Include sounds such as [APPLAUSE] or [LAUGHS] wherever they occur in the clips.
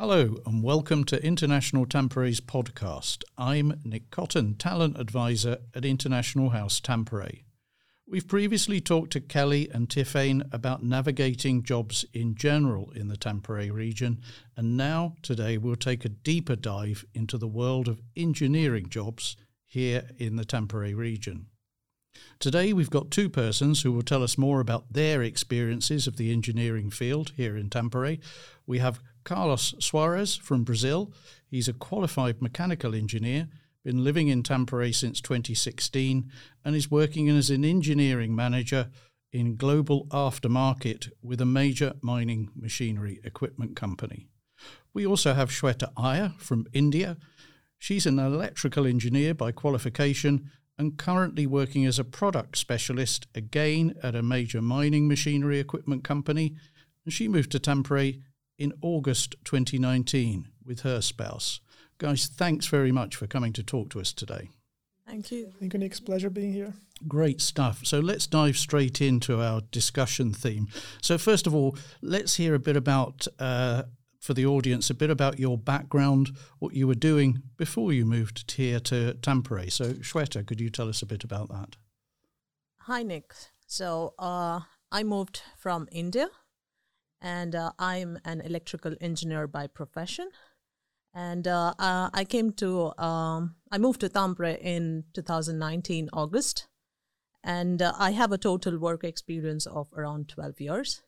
Hello and welcome to International Tampere's podcast. I'm Nick Cotton, Talent Advisor at International House Tampere. We've previously talked to Kelly and Tiffane about navigating jobs in general in the Tampere region, and now today we'll take a deeper dive into the world of engineering jobs here in the Tampere region. Today we've got two persons who will tell us more about their experiences of the engineering field here in Tampere. We have Carlos Suarez from Brazil. He's a qualified mechanical engineer been living in Tampere since 2016 and is working as an engineering manager in global aftermarket with a major mining machinery equipment company. We also have Shweta Iyer from India. She's an electrical engineer by qualification and currently working as a product specialist again at a major mining machinery equipment company. And she moved to Tampere in August 2019 with her spouse. Guys, thanks very much for coming to talk to us today. Thank you. Thank you, Nick. It's pleasure being here. Great stuff. So let's dive straight into our discussion theme. So, first of all, let's hear a bit about, uh, for the audience, a bit about your background, what you were doing before you moved here to Tampere. So, Shweta, could you tell us a bit about that? Hi, Nick. So, uh, I moved from India and uh, I'm an electrical engineer by profession. And uh, uh, I came to um, I moved to Tampere in 2019 August, and uh, I have a total work experience of around 12 years,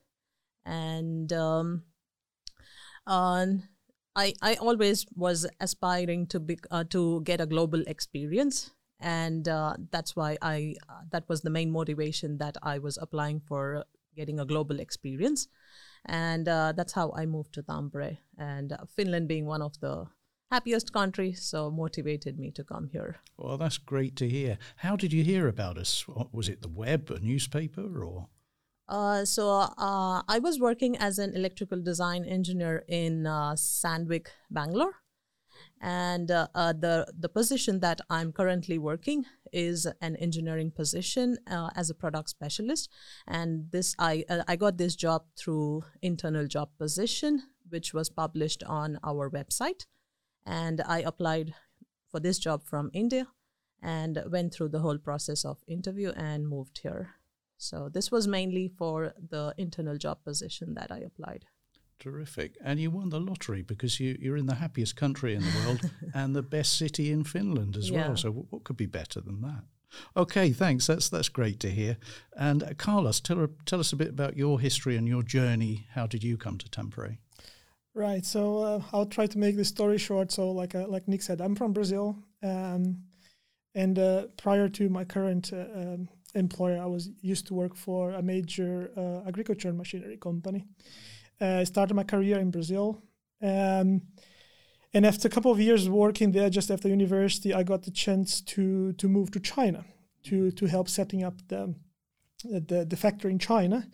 and um, I I always was aspiring to be uh, to get a global experience, and uh, that's why I that was the main motivation that I was applying for getting a global experience and uh, that's how I moved to Tampere. And uh, Finland being one of the happiest countries, so motivated me to come here. Well, that's great to hear. How did you hear about us? Was it the web, a newspaper, or? Uh, so uh, I was working as an electrical design engineer in uh, Sandvik, Bangalore, and uh, uh, the the position that I'm currently working is an engineering position uh, as a product specialist, and this I uh, I got this job through internal job position, which was published on our website, and I applied for this job from India, and went through the whole process of interview and moved here. So this was mainly for the internal job position that I applied. Terrific. And you won the lottery because you, you're in the happiest country in the world [LAUGHS] and the best city in Finland as yeah. well. So, what could be better than that? Okay, thanks. That's that's great to hear. And uh, Carlos, tell, tell us a bit about your history and your journey. How did you come to Tampere? Right. So uh, I'll try to make the story short. So, like uh, like Nick said, I'm from Brazil, um, and uh, prior to my current uh, um, employer, I was used to work for a major uh, agriculture machinery company. Uh, I started my career in Brazil. Um, and after a couple of years working there, just after university, I got the chance to to move to China to to help setting up the the, the factory in China.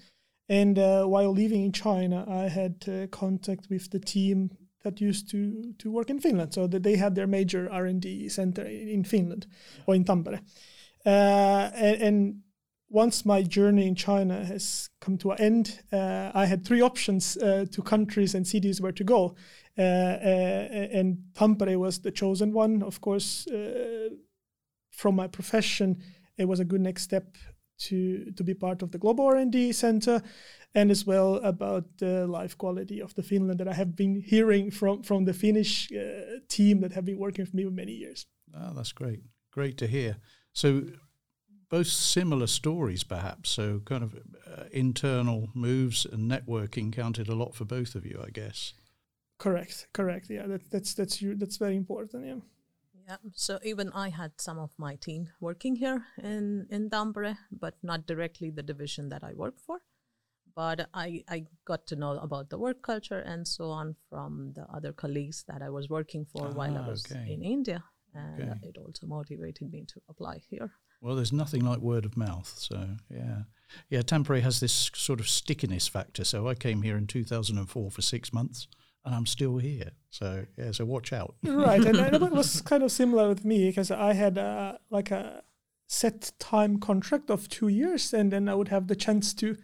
And uh, while living in China, I had uh, contact with the team that used to to work in Finland. So that they had their major R and D center in Finland or in Tampere. Uh, and, and once my journey in China has come to an end, uh, I had three options uh, to countries and cities where to go. Uh, uh and Tampere was the chosen one. Of course, uh, from my profession, it was a good next step to, to be part of the Global R&D Center and as well about the life quality of the Finland that I have been hearing from, from the Finnish uh, team that have been working with me for many years. Oh, that's great. Great to hear. So both similar stories, perhaps. So, kind of uh, internal moves and networking counted a lot for both of you, I guess. Correct. Correct. Yeah, that, that's that's you. That's very important. Yeah. Yeah. So even I had some of my team working here in in Tampere, but not directly the division that I work for. But I I got to know about the work culture and so on from the other colleagues that I was working for ah, while I ah, was okay. in India, and okay. it also motivated me to apply here. Well, there's nothing like word of mouth. So, yeah. Yeah, Tampere has this sort of stickiness factor. So I came here in 2004 for six months and I'm still here. So, yeah, so watch out. [LAUGHS] right. And, and it was [LAUGHS] kind of similar with me because I had uh, like a set time contract of two years and then I would have the chance to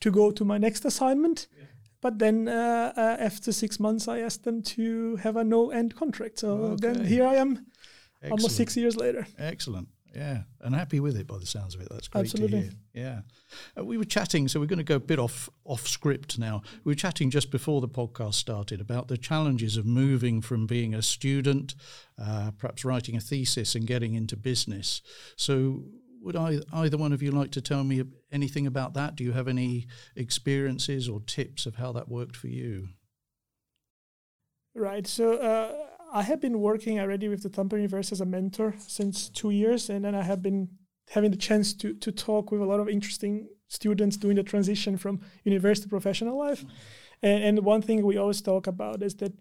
to go to my next assignment. Yeah. But then uh, uh, after six months, I asked them to have a no end contract. So okay. then here I am, Excellent. almost six years later. Excellent. Yeah, and happy with it by the sounds of it. That's great Absolutely. to hear. Yeah, uh, we were chatting, so we're going to go a bit off off script now. We were chatting just before the podcast started about the challenges of moving from being a student, uh, perhaps writing a thesis, and getting into business. So, would I, either one of you like to tell me anything about that? Do you have any experiences or tips of how that worked for you? Right. So. Uh, I have been working already with the Tampere University as a mentor since two years, and then I have been having the chance to to talk with a lot of interesting students doing the transition from university to professional life. And, and, one thing we always talk about is that,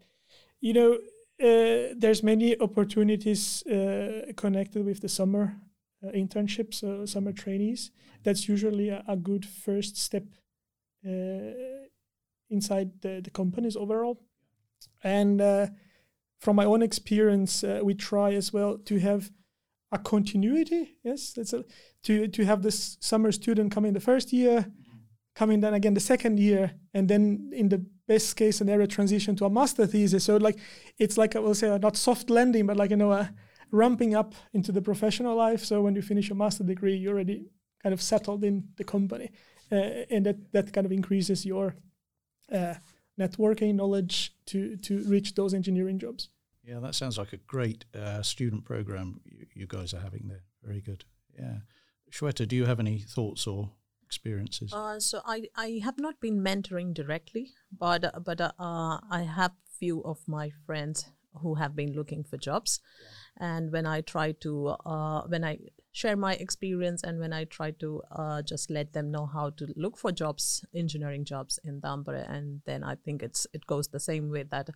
you know, uh, there's many opportunities uh, connected with the summer uh, internships, uh, summer trainees. That's usually a, a good first step uh, inside the, the companies overall. And uh, from my own experience, uh, we try as well to have a continuity. Yes, a, to to have this summer student come in the first year, coming then again the second year, and then in the best case scenario transition to a master thesis. So like it's like I will say not soft landing, but like you know a ramping up into the professional life. So when you finish a master degree, you're already kind of settled in the company, uh, and that that kind of increases your uh, networking knowledge to to reach those engineering jobs. Yeah, that sounds like a great uh, student program you, you, guys are having there. Very good. Yeah, Shweta, do you have any thoughts or experiences? Uh, so I, I have not been mentoring directly, but uh, but uh, I have few of my friends who have been looking for jobs, yeah. and when I try to uh, when I share my experience and when I try to uh, just let them know how to look for jobs, engineering jobs in Tampere, and then I think it's it goes the same way that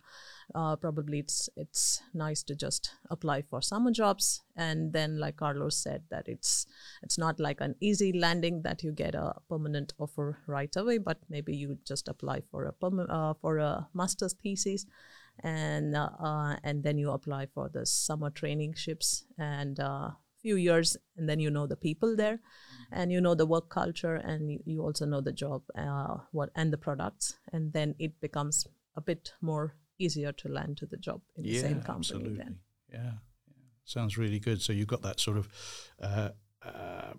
uh, probably it's it's nice to just apply for summer jobs, and then like Carlos said that it's it's not like an easy landing that you get a permanent offer right away, but maybe you just apply for a perm- uh, for a master's thesis and uh, uh, and then you apply for the summer traineeships and uh, few years and then you know the people there mm-hmm. and you know the work culture and you, you also know the job uh, what and the products and then it becomes a bit more easier to land to the job in yeah, the same company absolutely. then yeah, yeah sounds really good so you've got that sort of uh, uh,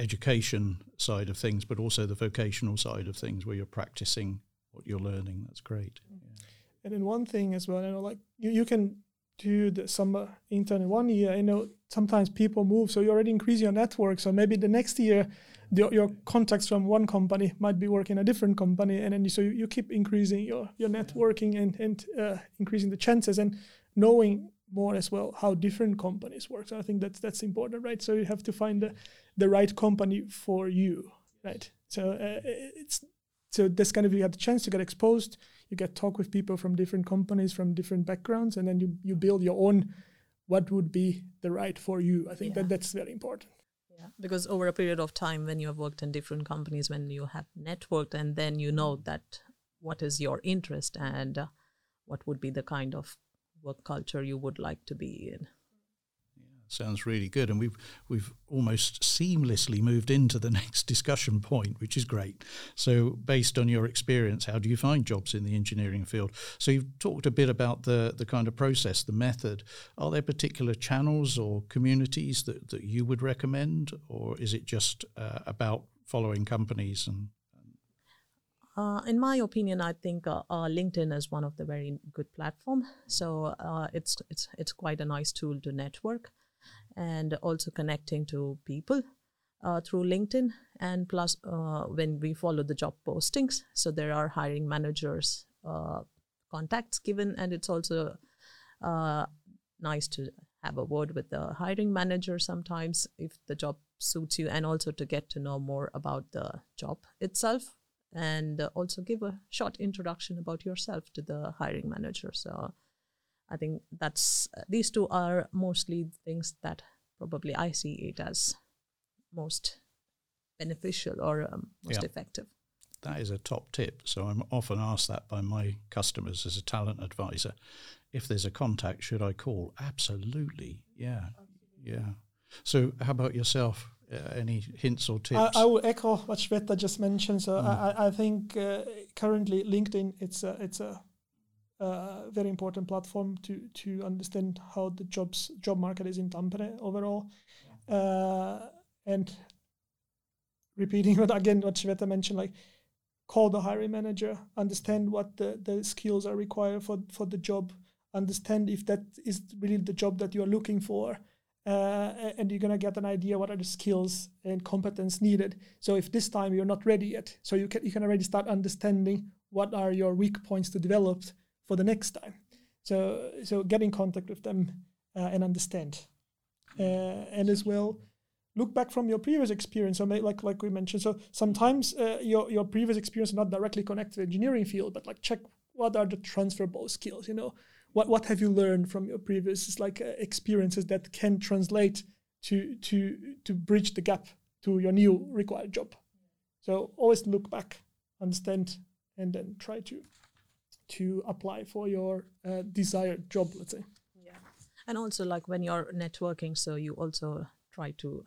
education side of things but also the vocational side of things where you're practicing what you're learning that's great mm-hmm. yeah. and then one thing as well you know like you, you can do the summer intern in one year, you know, sometimes people move, so you already increase your network. So maybe the next year, the, your contacts from one company might be working a different company, and then so you, you keep increasing your your networking and and uh, increasing the chances and knowing more as well how different companies work. So I think that's that's important, right? So you have to find the the right company for you, right? So uh, it's so this kind of you have the chance to get exposed you get talk with people from different companies from different backgrounds and then you, you build your own what would be the right for you. I think yeah. that that's very important. Yeah. Because over a period of time when you have worked in different companies when you have networked and then you know that what is your interest and uh, what would be the kind of work culture you would like to be in Sounds really good, and we've we've almost seamlessly moved into the [LAUGHS] next discussion point, which is great. So, based on your experience, how do you find jobs in the engineering field? So, you've talked a bit about the the kind of process, the method. Are there particular channels or communities that that you would recommend, or is it just uh, about following companies and uh, in my opinion, I think uh, uh, LinkedIn is one of the very good platform. So uh, it's it's it's quite a nice tool to network and also connecting to people uh, through LinkedIn. And plus, uh, when we follow the job postings, so there are hiring managers uh, contacts given, and it's also uh, nice to have a word with the hiring manager sometimes if the job suits you, and also to get to know more about the job itself. And also give a short introduction about yourself to the hiring manager. So I think that's uh, these two are mostly things that probably I see it as most beneficial or um, most yeah. effective. That is a top tip. So I'm often asked that by my customers as a talent advisor. If there's a contact, should I call? Absolutely. Yeah. Yeah. So how about yourself? Uh, any hints or tips? I, I will echo what Shweta just mentioned. So Mm. I, I think uh, currently LinkedIn it's a it's a uh, very important platform to to understand how the jobs job market is in Tampere overall, uh, and repeating [LAUGHS] what again what Shweta mentioned, like call the hiring manager, understand what the, the skills are required for for the job, understand if that is really the job that you are looking for, uh, and you're gonna get an idea what are the skills and competence needed. So if this time you're not ready yet, so you can you can already start understanding what are your weak points to develop for the next time. So so get in contact with them uh, and understand, uh, and as well look back from your previous experience. So like like we mentioned, so sometimes uh, your your previous experience not directly connected to engineering field, but like check what are the transferable skills. You know, what what have you learned from your previous like uh, experiences that can translate to to to bridge the gap to your new required job. So always look back, understand, and then try to to apply for your uh, desired job. Let's say. Yeah. And also like when you're networking, so you also try to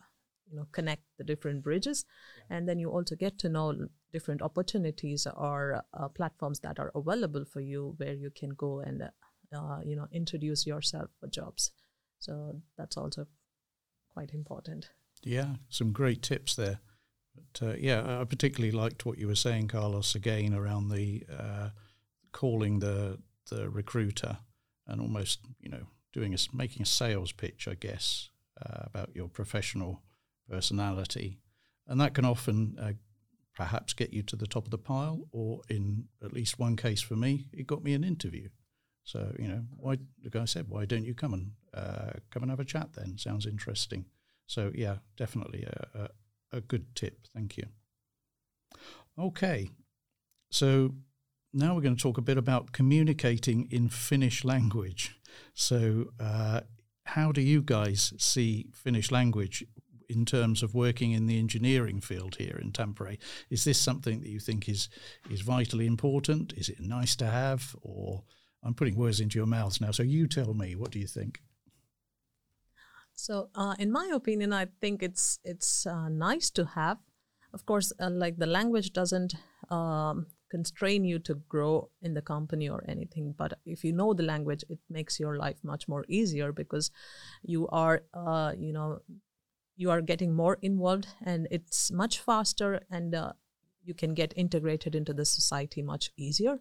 you know connect the different bridges and then you also get to know different opportunities or uh, platforms that are available for you where you can go and uh, uh, you know introduce yourself for jobs so that's also quite important Yeah, some great tips there. But uh, yeah, I- I particularly liked what you were saying, Carlos, again around the uh, calling the the recruiter and almost you know doing a making a sales pitch, I guess, uh, about your professional personality, and that can often uh, perhaps get you to the top of the pile, or in at least one case for me, it got me an interview. So you know, why the guy said, "Why don't you come and uh, come and have a chat?" Then sounds interesting. So yeah, definitely a, a, a good tip. Thank you. Okay, so now we're going to talk a bit about communicating in Finnish language. So uh, how do you guys see Finnish language in terms of working in the engineering field here in Tampere? Is this something that you think is is vitally important? Is it nice to have, or I'm putting words into your mouths now? So you tell me. What do you think? So, uh, in my opinion, I think it's it's uh, nice to have. Of course, uh, like the language doesn't um, constrain you to grow in the company or anything. But if you know the language, it makes your life much more easier because you are, uh, you know, you are getting more involved, and it's much faster, and uh, you can get integrated into the society much easier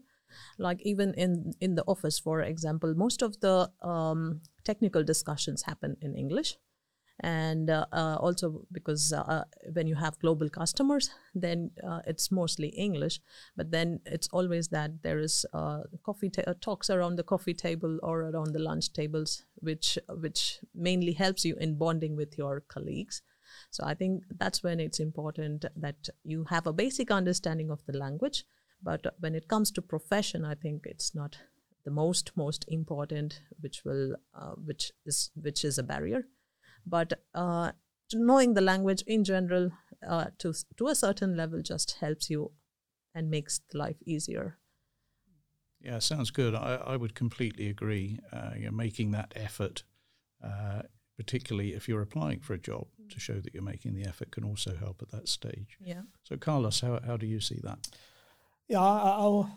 like even in in the office for example most of the um, technical discussions happen in english and uh, uh, also because uh, when you have global customers then uh, it's mostly english. But then it's always that there is uh, coffee ta- uh, talks around the coffee table or around the lunch tables which which mainly helps you in bonding with your colleagues. So i think that's when it's important that you have a basic understanding of the language. But when it comes to profession i think it's not the most most important which will uh, which is which is a barrier but uh, knowing the language in general uh, to to a certain level just helps you and makes the life easier Yeah, sounds good. I, I would completely agree. Uh, you're making that effort, uh, particularly if you're applying for a job, to show that you're making the effort can also help at that stage. yeah So, Carlos, how, how do you see that? Yeah, I, I'll,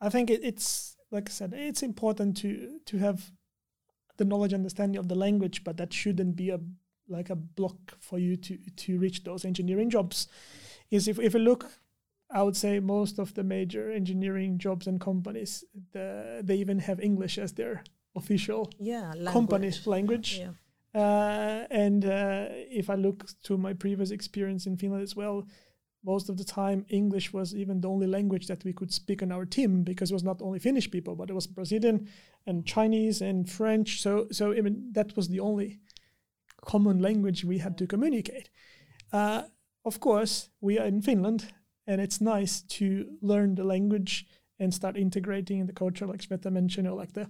I think it, it's like I said, it's important to to have the knowledge, understanding of the language, but that shouldn't be a like a block for you to to reach those engineering jobs. Is if if you look, I would say most of the major engineering jobs and companies, the, they even have English as their official yeah company language. language. yeah Uh, and uh, if I look to my previous experience in Finland as well, most of the time English was even the only language that we could speak on our team because it was not only Finnish people, but it was Brazilian and Chinese and French. So, so even that was the only common language we had to communicate. Uh, of course, we are in Finland, and it's nice to learn the language and start integrating in the culture, like Shweta mentioned, or like the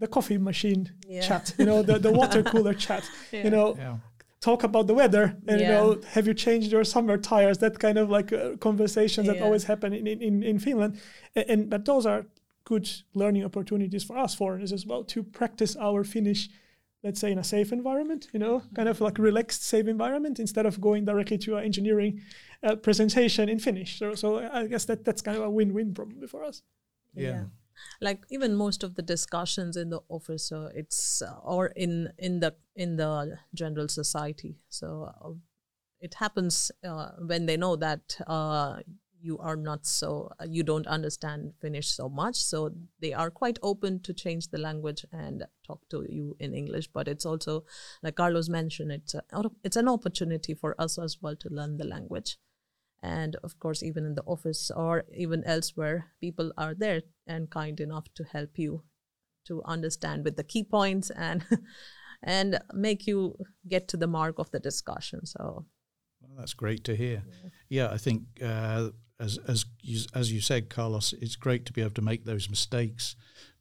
the coffee machine Yeah. chat, you know, the, the water cooler [LAUGHS] chat, Yeah. you know, Yeah. Talk about the weather and you know, have you changed your summer tires? That kind of like uh, conversations that Yeah. always happen in, in, in Finland. And, and but those are good learning opportunities for us foreigners as well to practice our Finnish let's say in a safe environment, you know, kind of like relaxed, safe environment instead of going directly to an engineering uh, presentation in Finnish. So, so I guess that that's kind of a win-win probably for us. Yeah. yeah. Like even most of the discussions in the office, so it's uh, or in in the in the general society. So uh, it happens uh, when they know that uh, you are not so uh, you don't understand finnish so much. So they are quite open to change the language and talk to you in english. But it's also like carlos mentioned it's a, it's an opportunity for us as well to learn the language and of course even in the office or even elsewhere people are there and kind enough to help you to understand with the key points and [LAUGHS] and make you get to the mark of the discussion so well, that's great to hear. Yeah, yeah I think uh, as as you, as you said, Carlos, it's great to be able to make those mistakes.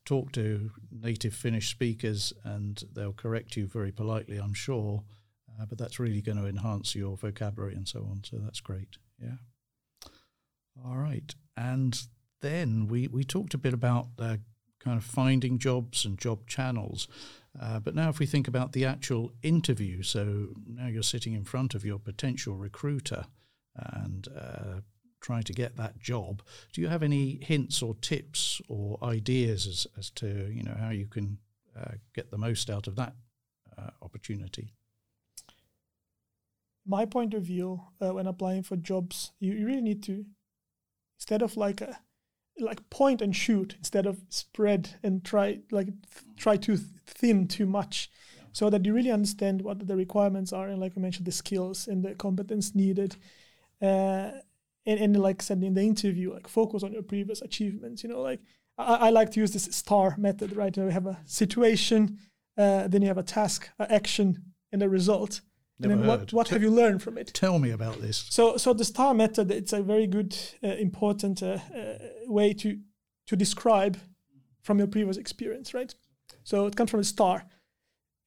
Talk to native Finnish speakers, and they'll correct you very politely, I'm sure. Uh, but that's really going to enhance your vocabulary and so on. So that's great. Yeah. All right, and then we we talked a bit about uh, kind of finding jobs and job channels. Uh, but now, if we think about the actual interview, so now you're sitting in front of your potential recruiter and uh, trying to get that job. Do you have any hints or tips or ideas as, as to you know how you can uh, get the most out of that uh, opportunity? My point of view uh, when applying for jobs, you, you really need to instead of like a like point and shoot instead of spread and try like th- try to th- thin too much yeah. so that you really understand what the requirements are and like I mentioned the skills and the competence needed uh, and, and like said in the interview, like focus on your previous achievements. You know, like I, I like to use this STAR method, right? You, know, you have a situation, uh, then you have a task, an action, and a result. Never and then heard. what, what have you learned from it? Tell me about this. So, so the STAR method, it's a very good, uh, important uh, uh, way to to describe from your previous experience, right? So it comes from a star.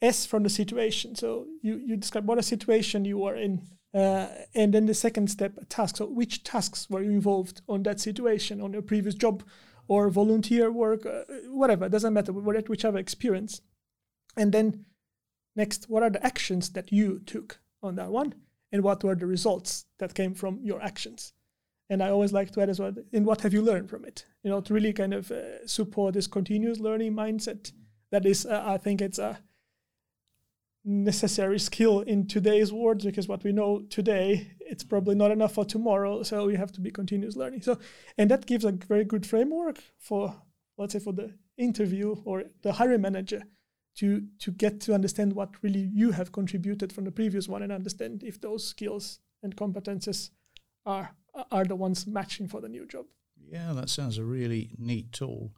S from the situation. So you, you describe what a situation you are in uh, and then the second step, tasks. So which tasks were you involved on that situation, on your previous job or volunteer work, uh, whatever, it doesn't matter, whichever experience. And then next, what are the actions that you took on that one? And what were the results that came from your actions? And I always like to add as well, and what have you learned from it? You know, to really kind of uh, support this continuous learning mindset. That is, uh, I think it's a necessary skill in today's world because what we know today it's probably not enough for tomorrow so we have to be continuous learning so and that gives a very good framework for let's say for the interview or the hiring manager to to get to understand what really you have contributed from the previous one and understand if those skills and competences are are the ones matching for the new job yeah that sounds a really neat tool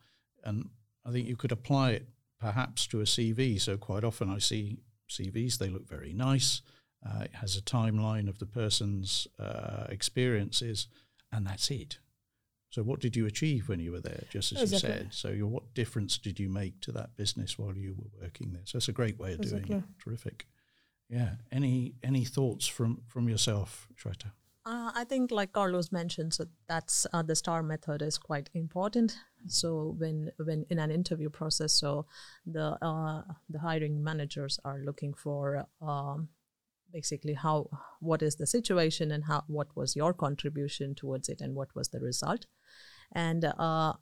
and i think you could apply it perhaps to a cv so quite often i see CVs. They look very nice. Uh, it has a timeline of the person's uh, experiences, and that's it. So, what did you achieve when you were there? Just as exactly. you said. So, your, what difference did you make to that business while you were working there? So, it's a great way of exactly. doing it. Terrific. Yeah. Any any thoughts from from yourself, Shweta? Uh, I think, like Carlos mentioned, so that's uh, the STAR method is quite important. So when when in an interview process, so the uh, the hiring managers are looking for um, basically how what is the situation and how what was your contribution towards it and what was the result, and uh,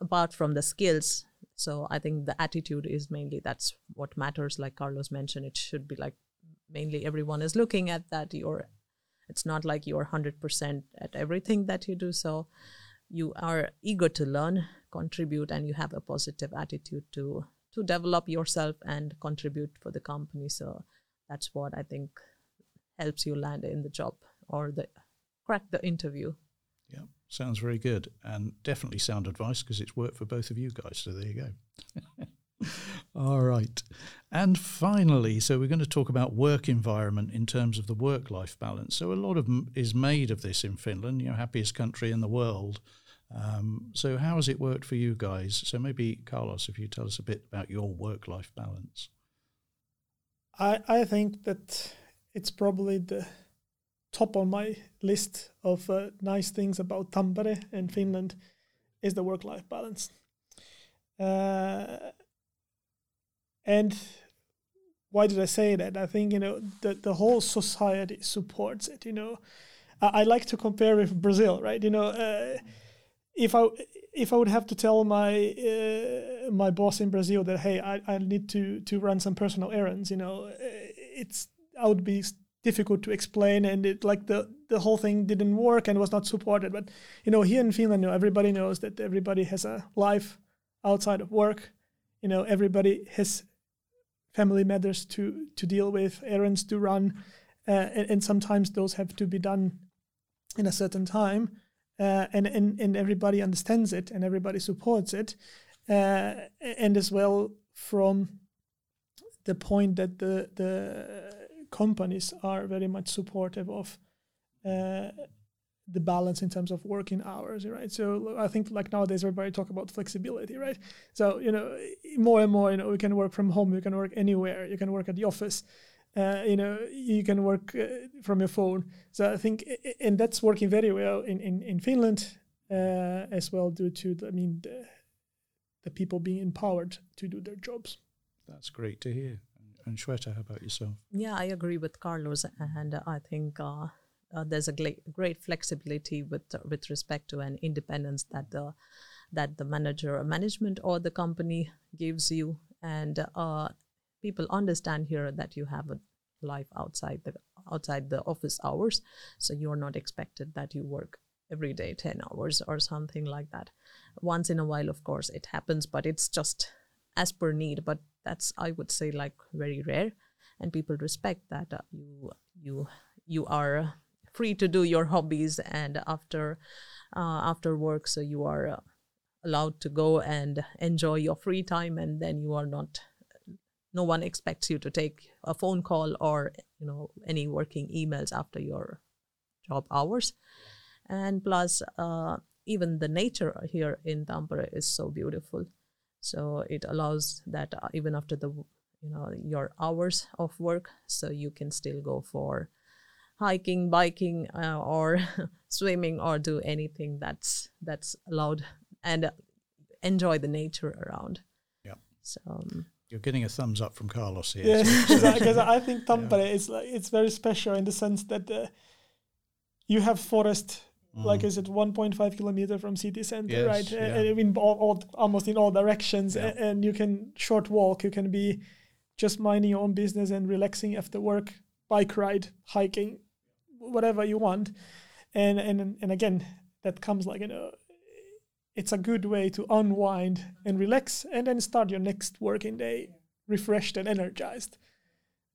apart from the skills. So I think the attitude is mainly that's what matters. Like Carlos mentioned, it should be like mainly everyone is looking at that you're it's not like you're 100% at everything that you do. So you are eager to learn, contribute, and you have a positive attitude to to develop yourself and contribute for the company. So that's what I think helps you land in the job or the crack the interview. Yeah, sounds very good and definitely sound advice because it's worked for both of you guys. So there you go. [LAUGHS] All right. And finally, so we're going to talk about work environment in terms of the work life balance. So a lot of is made of this in Finland, you know, happiest country in the world. Um, so how has it worked for you guys? So maybe Carlos, if you tell us a bit about your work life balance. I I think that it's probably the top on my list of uh, nice things about Tampere and Finland is the work life balance. Uh, and why did I say that? I think you know the the whole society supports it. You know, I, I like to compare with Brazil, right? You know, uh, if I if I would have to tell my uh, my boss in Brazil that hey, I, I need to to run some personal errands, you know, uh, it's I would be difficult to explain and it like the the whole thing didn't work and was not supported. But you know here in finland you know everybody knows that everybody has a life outside of work. You know everybody has family matters to to deal with errands to run uh, and, and, sometimes those have to be done in a certain time uh, and, and and everybody understands it and everybody supports it uh, and as well from the point that the the companies are very much supportive of uh, the balance in terms of working hours, right? So I think like nowadays everybody talk about flexibility, right? So you know more and more, you know, we can work from home, you can work anywhere, you can work at the office, uh, you know, you can work uh, from your phone. So I think, and that's working very well in in in Finland uh, as well, due to the, I mean the, the people being empowered to do their jobs. That's great to hear. And Shweta, how about yourself? Yeah, I agree with Carlos, and I think uh, uh, there's a great, flexibility with uh, with respect to an independence that the that the manager or management or the company gives you, and uh, people understand here that you have a life outside the outside the office hours, so you're not expected that you work every day 10 hours or something like that once in a while of course it happens but it's just as per need but that's i would say like very rare and people respect that uh, you you you are free to do your hobbies and after uh, after work so you are uh, allowed to go and enjoy your free time and then you are not no one expects you to take a phone call or you know any working emails after your job hours. And plus uh, even the nature here in tampere is so beautiful so it allows that uh, even after the you know your hours of work so you can still go for hiking biking uh, or [LAUGHS] swimming or do anything that's that's allowed and enjoy the nature around yeah so um, you're getting a thumbs up from Carlos here. Yeah, because so, [LAUGHS] I think [LAUGHS] Tampere yeah. is like it's very special in the sense that uh, you have forest Mm. Like is it 1.5 kilometer from city center, yes, right? Yeah. I mean, all, all, almost in all directions, yeah. and you can short walk. You can be just minding your own business and relaxing after work, bike ride, hiking, whatever you want, and and and again, that comes like you know, it's a good way to unwind and relax, and then start your next working day refreshed and energized.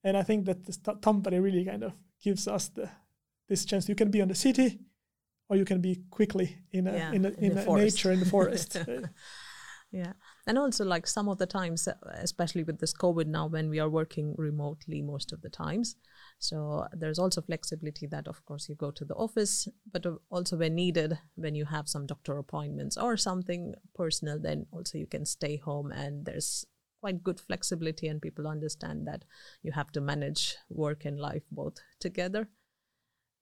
And I think that the Tampere really kind of gives us the this chance. You can be on the city or you can be quickly in a, yeah, in, a, in, in a nature in the forest. [LAUGHS] yeah. And also like some of the times especially with this covid now when we are working remotely most of the times so there's also flexibility that of course you go to the office but also when needed when you have some doctor appointments or something personal then also you can stay home and there's quite good flexibility and people understand that you have to manage work and life both together.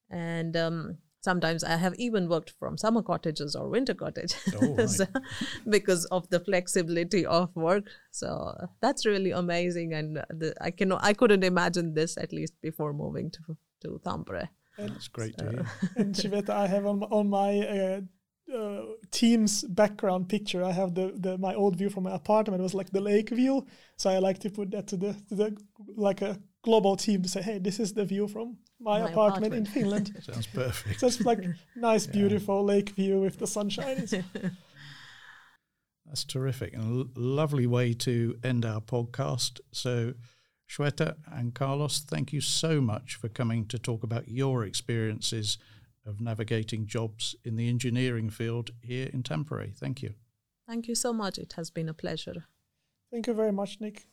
And um, sometimes i have even worked from summer cottages or winter cottages oh, [LAUGHS] so, because of the flexibility of work. So that's really amazing and the, i can i couldn't imagine this at least before moving to to tampere. That's great so. to hear. [LAUGHS] and Shweta, i have on, on my uh, uh, Teams background picture i have the, the my old view from my apartment. It was like the lake view. So i like to put that to the, to the like a global team to say hey this is the view from my, my apartment, apartment, in Finland. [LAUGHS] Sounds perfect. So it's like [LAUGHS] nice, beautiful lake view with the sunshine. [LAUGHS] That's terrific and a lovely way to end our podcast. So, Shweta and Carlos, thank you so much for coming to talk about your experiences of navigating jobs in the engineering field here in Tampere. Thank you. Thank you so much. It has been a pleasure. Thank you very much, Nick.